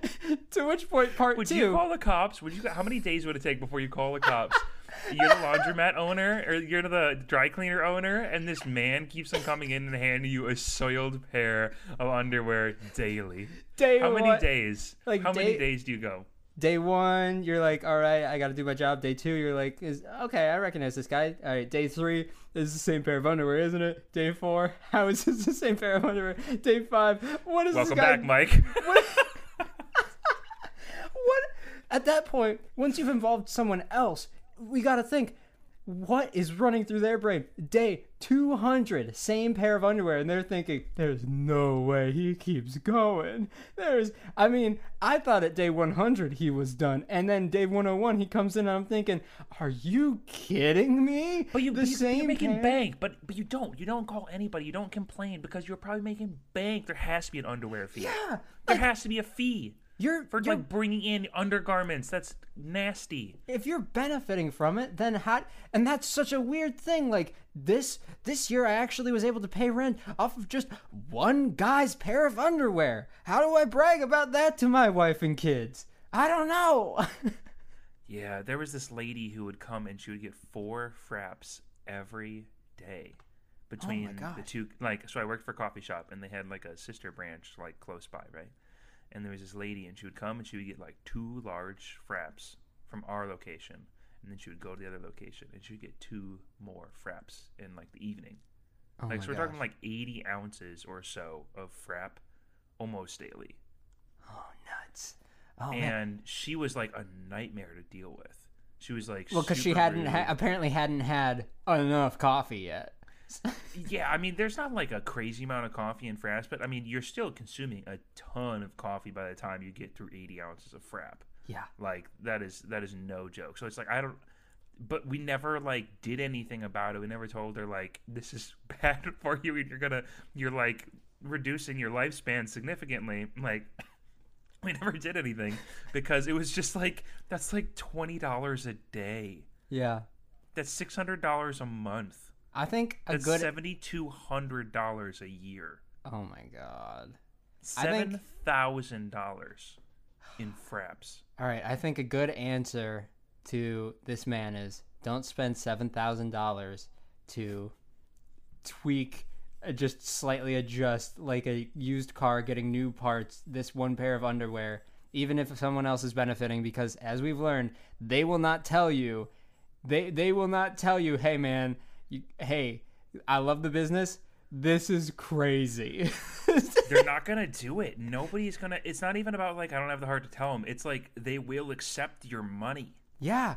to which point, part Would two. you call the cops? Would you? How many days would it take before you call the cops? You're the laundromat owner, or you're the dry cleaner owner, and this man keeps on coming in and handing you a soiled pair of underwear daily. day How many one- days? Like How many days do you go? Day one, you're like, all right, I got to do my job. Day two, you're like, is okay, I recognize this guy. All right, day three, this is the same pair of underwear, isn't it? Day four, how is this the same pair of underwear? Day five, what is Welcome this guy? back, Mike. What? what? At that point, once you've involved someone else, we got to think. What is running through their brain? Day 200, same pair of underwear, and they're thinking, there's no way he keeps going. There's, I mean, I thought at day 100 he was done, and then day 101 he comes in, and I'm thinking, are you kidding me? But you, the you same you're making pair? bank, but but you don't. You don't call anybody. You don't complain because you're probably making bank. There has to be an underwear fee. Yeah, there like- has to be a fee You're for you're like bringing in undergarments. That's nasty. if you're benefiting from it, then how? And that's such a weird thing. Like this this year, I actually was able to pay rent off of just one guy's pair of underwear. How do I brag about that to my wife and kids? I don't know. Yeah, there was this lady who would come and she would get four fraps every day oh between the two. Like, so I worked for a coffee shop and they had like a sister branch like close by, right? And there was this lady and she would come and she would get like two large fraps from our location, and then she would go to the other location and she would get two more fraps in like the evening. Oh like, so we're talking like 80 ounces or so of frap almost daily. oh nuts. Oh man. and she was like a nightmare to deal with. She was like, Well, because she hadn't ha- apparently hadn't had enough coffee yet. yeah, I mean, there's not like a crazy amount of coffee in fraps, but I mean, you're still consuming a ton of coffee by the time you get through 80 ounces of frap. Yeah. Like that is that is no joke. So it's like I don't. But we never like did anything about it. We never told her like this is bad for you and you're gonna you're like reducing your lifespan significantly. Like we never did anything because it was just like that's like twenty dollars a day. Yeah. That's six hundred dollars a month. I think a That's good. seventy two hundred dollars a year. oh my god. Seven thousand dollars in fraps. All right, I think a good answer to this man is don't spend seven thousand dollars to tweak, uh, just slightly adjust like a used car getting new parts. This one pair of underwear, even if someone else is benefiting, because as we've learned, they will not tell you. They they will not tell you, hey man, you, hey, I love the business. This is crazy. They're not gonna do it. Nobody's gonna. It's not even about like I don't have the heart to tell them. It's like they will accept your money. Yeah,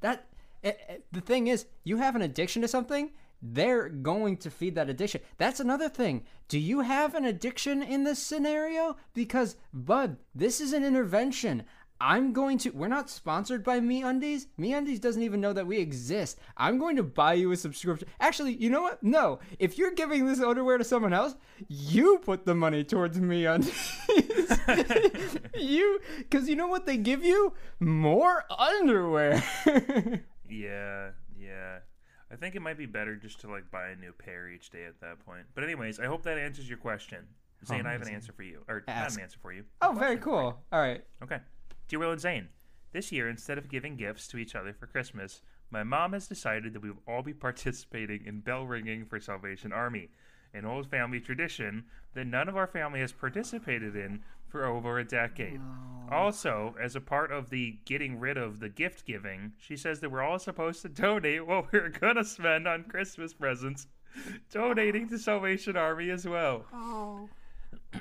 that it, it- the thing is, you have an addiction to something, they're going to feed that addiction. That's another thing. Do you have an addiction in this scenario? Because, bud, this is an intervention. I'm going to. We're not sponsored by MeUndies. Me Undies doesn't even know that we exist. I'm going to buy you a subscription. Actually, you know what? No. If you're giving this underwear to someone else, you put the money towards MeUndies. you, because you know what they give you? More underwear. Yeah, yeah. I think it might be better just to like buy a new pair each day at that point. But anyways, I hope that answers your question. Zane, oh, I have an answer for you, or not Ask. an answer for you. oh, very cool. All right. Okay. Dear Will and Zane, this year, instead of giving gifts to each other for Christmas, my mom has decided that we will all be participating in bell ringing for Salvation Army, an old family tradition that none of our family has participated in for over a decade. Also, as a part of the getting rid of the gift giving, she says that we're all supposed to donate what we're going to spend on Christmas presents, donating to Salvation Army as well. Oh.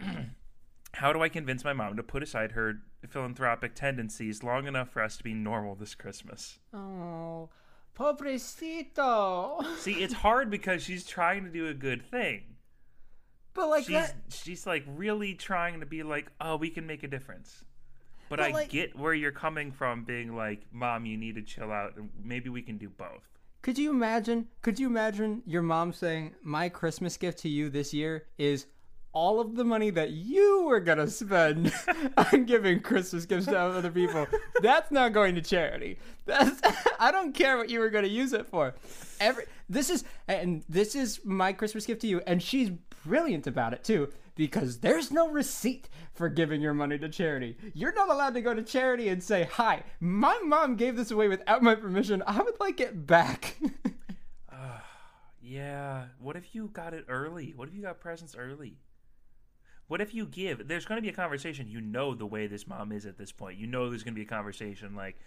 How do I convince my mom to put aside her philanthropic tendencies long enough for us to be normal this Christmas? Oh, pobrecito. See, it's hard because she's trying to do a good thing. But like She's that. she's like really trying to be like, "Oh, we can make a difference." But, But, I like- get where you're coming from being like, "Mom, you need to chill out and maybe we can do both." Could you imagine? Could you imagine your mom saying, "My Christmas gift to you this year is all of the money that you were gonna spend on giving Christmas gifts to other people. That's not going to charity. That's I don't care what you were gonna use it for. Every this is and this is my Christmas gift to you, and she's brilliant about it too. Because there's no receipt for giving your money to charity. You're not allowed to go to charity and say, Hi, my mom gave this away without my permission. I would like it back. Yeah. What if you got it early? What if you got presents early? What if you give? There's going to be a conversation. You know the way this mom is at this point. You know there's going to be a conversation like,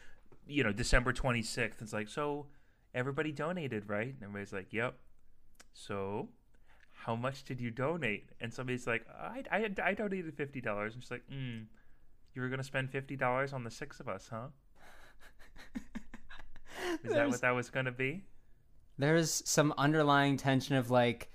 you know, December 26th. It's like, so everybody donated, right? And everybody's like, yep. So how much did you donate? And somebody's like, I, I, I donated $50. And she's like, mm, you were going to spend $50 on the six of us, huh? Is that what that was going to be? there's some underlying tension of like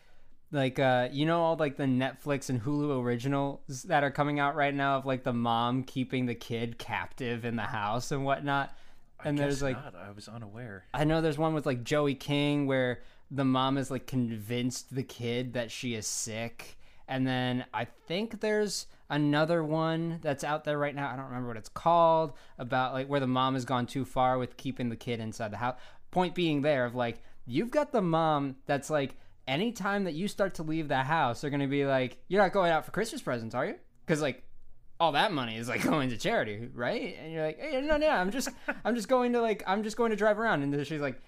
like uh you know all like the Netflix and Hulu originals that are coming out right now of like the mom keeping the kid captive in the house and whatnot. And there's like not. I was unaware. I know there's one with like Joey King where the mom is like convinced the kid that she is sick. And then I think there's another one that's out there right now. I don't remember what it's called about like where the mom has gone too far with keeping the kid inside the house. Point being there of like you've got the mom that's like anytime that you start to leave the house, they're going to be like, "You're not going out for Christmas presents, are you?" Cuz like all that money is like going to charity, right? And you're like, hey, no, no, I'm just, I'm just going to like, I'm just going to drive around. And then she's like,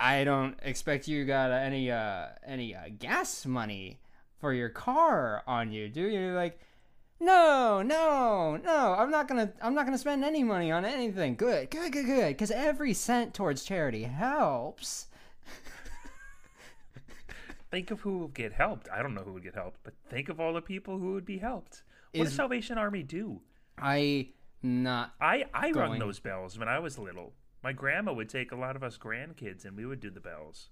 I don't expect you got any, uh, any uh, gas money for your car on you, do you? You're like, no, no, no, I'm not gonna, I'm not gonna spend any money on anything. Good, good, good, good. Because every cent towards charity helps. Think of who will get helped. I don't know who would get helped, but think of all the people who would be helped. What Is- does Salvation Army do? I not I I rung Going. those bells when I was little. My grandma would take a lot of us grandkids, and we would do the bells.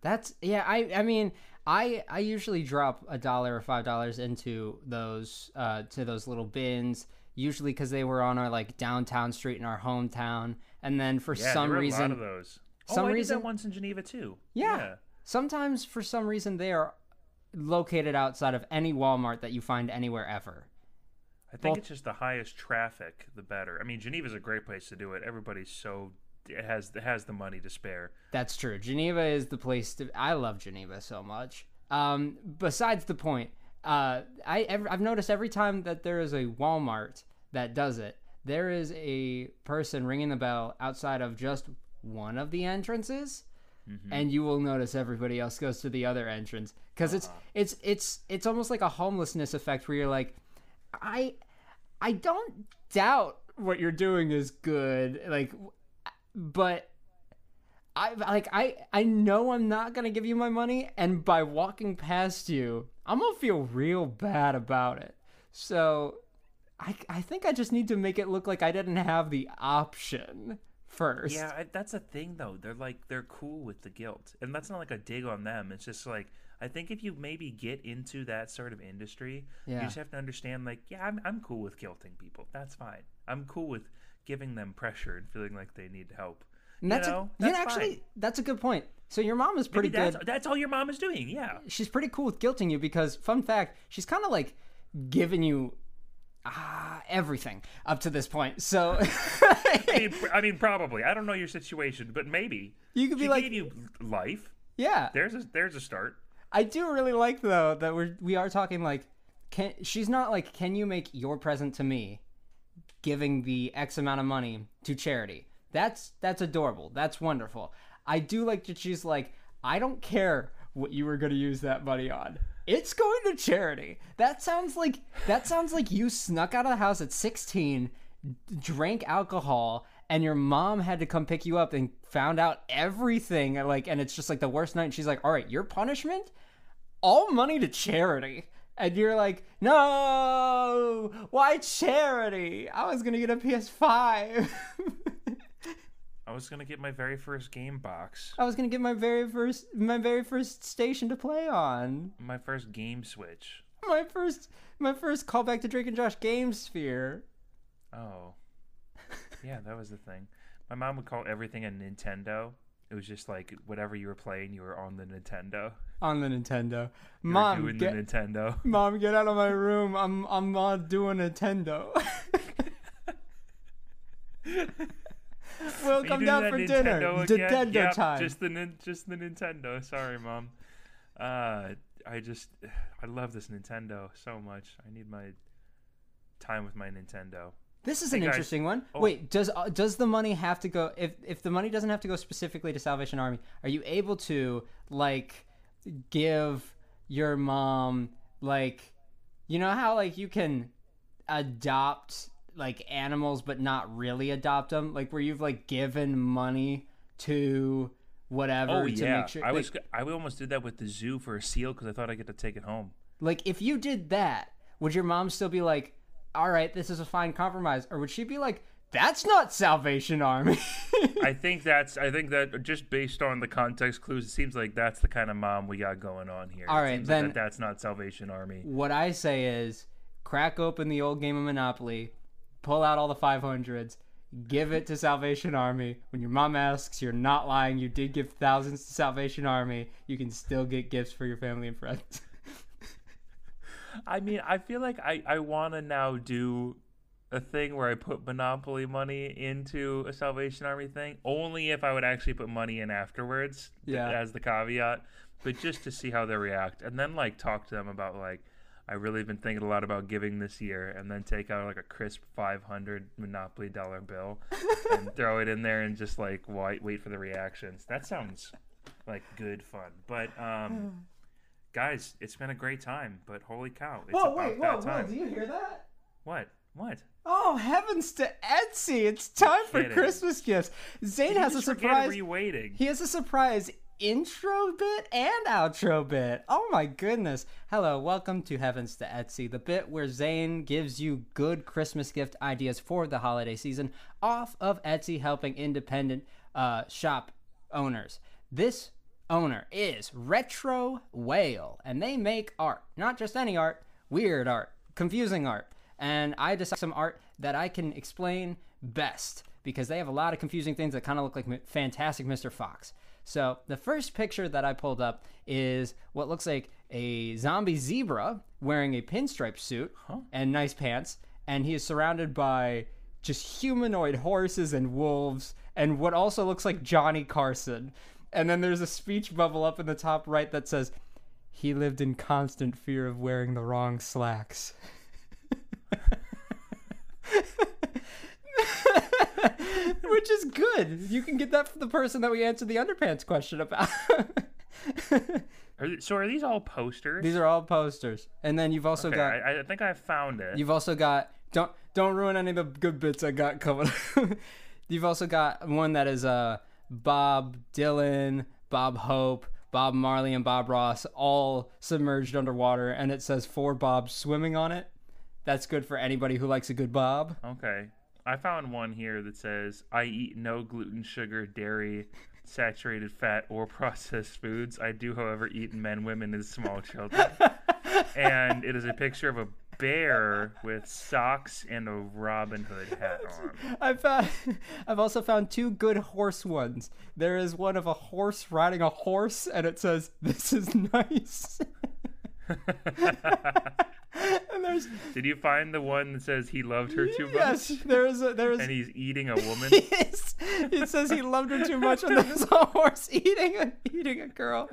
That's yeah. I I mean, I I usually drop a dollar or five dollars into those uh to those little bins. Usually because they were on our like downtown street in our hometown, and then for Yeah, some there were reason, a lot of those. some oh, I reason- did that once in Geneva too. yeah, sometimes for some reason they are located outside of any Walmart that you find anywhere ever. I think Both- it's just the highest traffic, the better. I mean, Geneva's a great place to do it. Everybody's so it has it has the money to spare. That's true. Geneva is the place to. I love Geneva so much. Um, besides the point, uh, I I've noticed every time that there is a Walmart that does it, there is a person ringing the bell outside of just one of the entrances, Mm-hmm. and you will notice everybody else goes to the other entrance because it's ah. it's it's it's almost like a homelessness effect where you're like, I I don't doubt what you're doing is good, like, but I like I I know I'm not gonna give you my money, and by walking past you, I'm gonna feel real bad about it. So, I I think I just need to make it look like I didn't have the option first. Yeah, I, that's a thing though. They're like they're cool with the guilt, and that's not like a dig on them. It's just like I think if you maybe get into that sort of industry, Yeah. you just have to understand like yeah, I'm I'm cool with guilting people. That's fine. I'm cool with giving them pressure and feeling like they need help. and that's you a, know, know, that's actually fine. that's a good point. So your mom is pretty that's, good. That's all your mom is doing. Yeah. She's pretty cool with guilting you because, fun fact, she's kind of like giving you ah everything up to this point. So I mean, I mean, probably. I don't know your situation, but maybe You could be like- you life. yeah, There's a there's a start. I do really like though that we're we are talking like can she's not like can you make your present to me giving the x amount of money to charity. That's that's adorable. That's wonderful. I do like that she's like I don't care what you were going to use that money on. It's going to charity. That sounds like that sounds like you snuck out of the house at 16, drank alcohol and your mom had to come pick you up and found out everything like and it's just like the worst night and she's like, "All right, your punishment all money to charity. And you're like, no, why charity? I was gonna get a PS5. I was gonna get my very first game box, I was gonna get my very first, my very first station to play on. my first game switch. My first, my first callback to Drake and Josh Game Sphere. Oh, yeah, that was the thing. My mom would call everything a Nintendo. It was just like whatever you were playing, you were on the Nintendo. on the Nintendo. You Mom, get the Nintendo. mom, get out of my room. I'm I'm not doing Nintendo. we'll come down for dinner. Nintendo again? Nintendo Yep, time. Just the nin- just the Nintendo. Sorry, mom. Uh, I just I love this Nintendo so much. I need my time with my Nintendo. This is Hey, an guys. interesting one. Oh. Wait, does uh, does the money have to go if if the money doesn't have to go specifically to Salvation Army? Are you able to like give your mom like you know how like you can adopt like animals but not really adopt them like where you've like given money to whatever Oh to yeah, make sure I like, was I almost did that with the zoo for a seal because I thought I get to take it home. Like, if you did that, would your mom still be like, all right, this is a fine compromise? Or would she be like, That's not Salvation Army. I think that's. I think that just based on the context clues, it seems like that's the kind of mom we got going on here. All right, seems like then- that that's not Salvation Army. what I say is crack open the old game of Monopoly, pull out all the 500s, give it to Salvation Army. When your mom asks, you're not lying. You did give thousands to Salvation Army. You can still get gifts for your family and friends. I mean, I feel like I I want to now do a thing where I put Monopoly money into a Salvation Army thing, only if I would actually put money in afterwards. Yeah. As the caveat, but just to see how they react, and then like talk to them about like. I really been thinking a lot about giving this year, and then take out like a crisp 500 Monopoly dollar bill and throw it in there, and just like wait, wait for the reactions. That sounds like good fun. But um, guys, it's been a great time. But holy cow, it's about wait, whoa, that time. Whoa, do you hear that? What? What? Oh, heavens to Etsy! It's time for. Christmas gifts. Zane Did has a surprise. Were you waiting? He has a surprise intro bit and outro bit. Oh my goodness. Hello, welcome to Heavens to Etsy, the bit where Zane gives you good Christmas gift ideas for the holiday season off of Etsy, helping independent uh, shop owners. This owner is Retro Whale, and they make art. Not just any art, weird art, confusing art. And I decided some art that I can explain best because they have a lot of confusing things that kind of look like Fantastic Mr. Fox. So the first picture that I pulled up is what looks like a zombie zebra wearing a pinstripe suit and nice pants, and he is surrounded by just humanoid horses and wolves and what also looks like Johnny Carson. And then there's a speech bubble up in the top right that says, "He lived in constant fear of wearing the wrong slacks." Which is good. You can get that from the person that we answered the underpants question about. Are so are these all posters? These are all posters. And then you've also okay, got I, I think I found it. You've also got don't don't ruin any of the good bits I got coming. You've also got one that is uh Bob Dylan, Bob Hope, Bob Marley, and Bob Ross all submerged underwater, and it says four Bobs swimming on it. That's good for anybody who likes a good Bob. Okay. I found one here that says, I eat no gluten, sugar, dairy, saturated fat, or processed foods. I do, however, eat men, women, and small children. and it is a picture of a bear with socks and a Robin Hood hat on. I've found, I've also found two good horse ones. There is one of a horse riding a horse, and it says, "This is nice." and there's Did you find the one that says he loved her too yes, much? there is a, there is And he's eating a woman? Yes, it says he loved her too much, and there's a horse eating a eating a girl.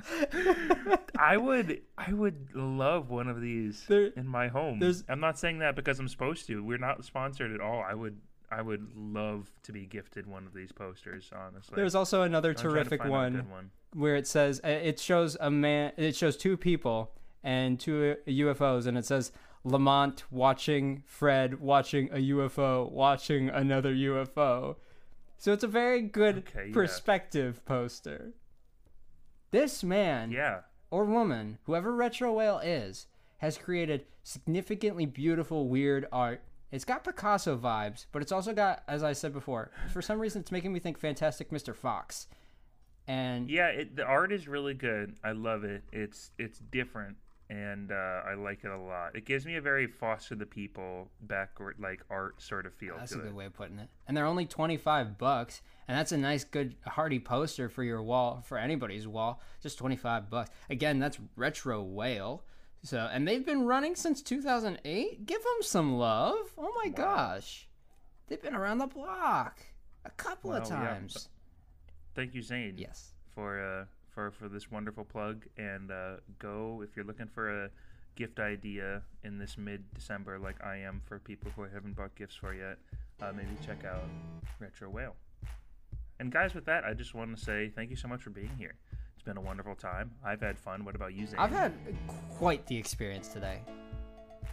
I would I would love one of these There- in my home. there's- I'm not saying that because I'm supposed to. We're not sponsored at all. I would I would love to be gifted one of these posters, honestly. There's also another I'm trying to terrific find a one, good one. where it says uh, it shows a man, it shows two people and two UFOs, and it says Lamont watching Fred watching a UFO watching another UFO. So it's a very good Okay, yeah. perspective poster. This man Yeah. or woman, whoever Retro Whale is, has created significantly beautiful, weird art. It's got Picasso vibes, but it's also got, as I said before, for some reason it's making me think Fantastic Mr. Fox. And Yeah, it, the art is really good. I love it. It's it's different and uh, I like it a lot. It gives me a very Foster the People backward like art sort of feel that's a good it. way of putting it. And they're only 25 bucks, and that's a nice, good, hearty poster for your wall, for anybody's wall. Just 25 bucks. Again, that's Retro Whale. So, and they've been running since 2008. Give them some love. Oh my gosh. They've been around the block a couple of Well, yeah. times. Thank you, Zane. Yes. for uh, for for this wonderful plug. And uh, go if you're looking for a gift idea in this mid December, like I am for people who I haven't bought gifts for yet. Uh, maybe check out Retro Whale. And guys, with that, I just want to say thank you so much for being here. It's been a wonderful time. I've had fun. What about you, Zane? I've had quite the experience today.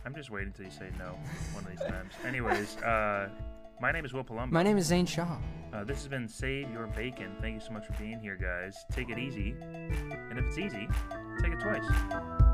I'm just waiting until you say no one of these times. Anyways, uh, my name is Will Palumbo. My name is Zane Shaw. Uh, this has been Save Your Bacon. Thank you so much for being here, guys. Take it easy. And if it's easy, take it twice.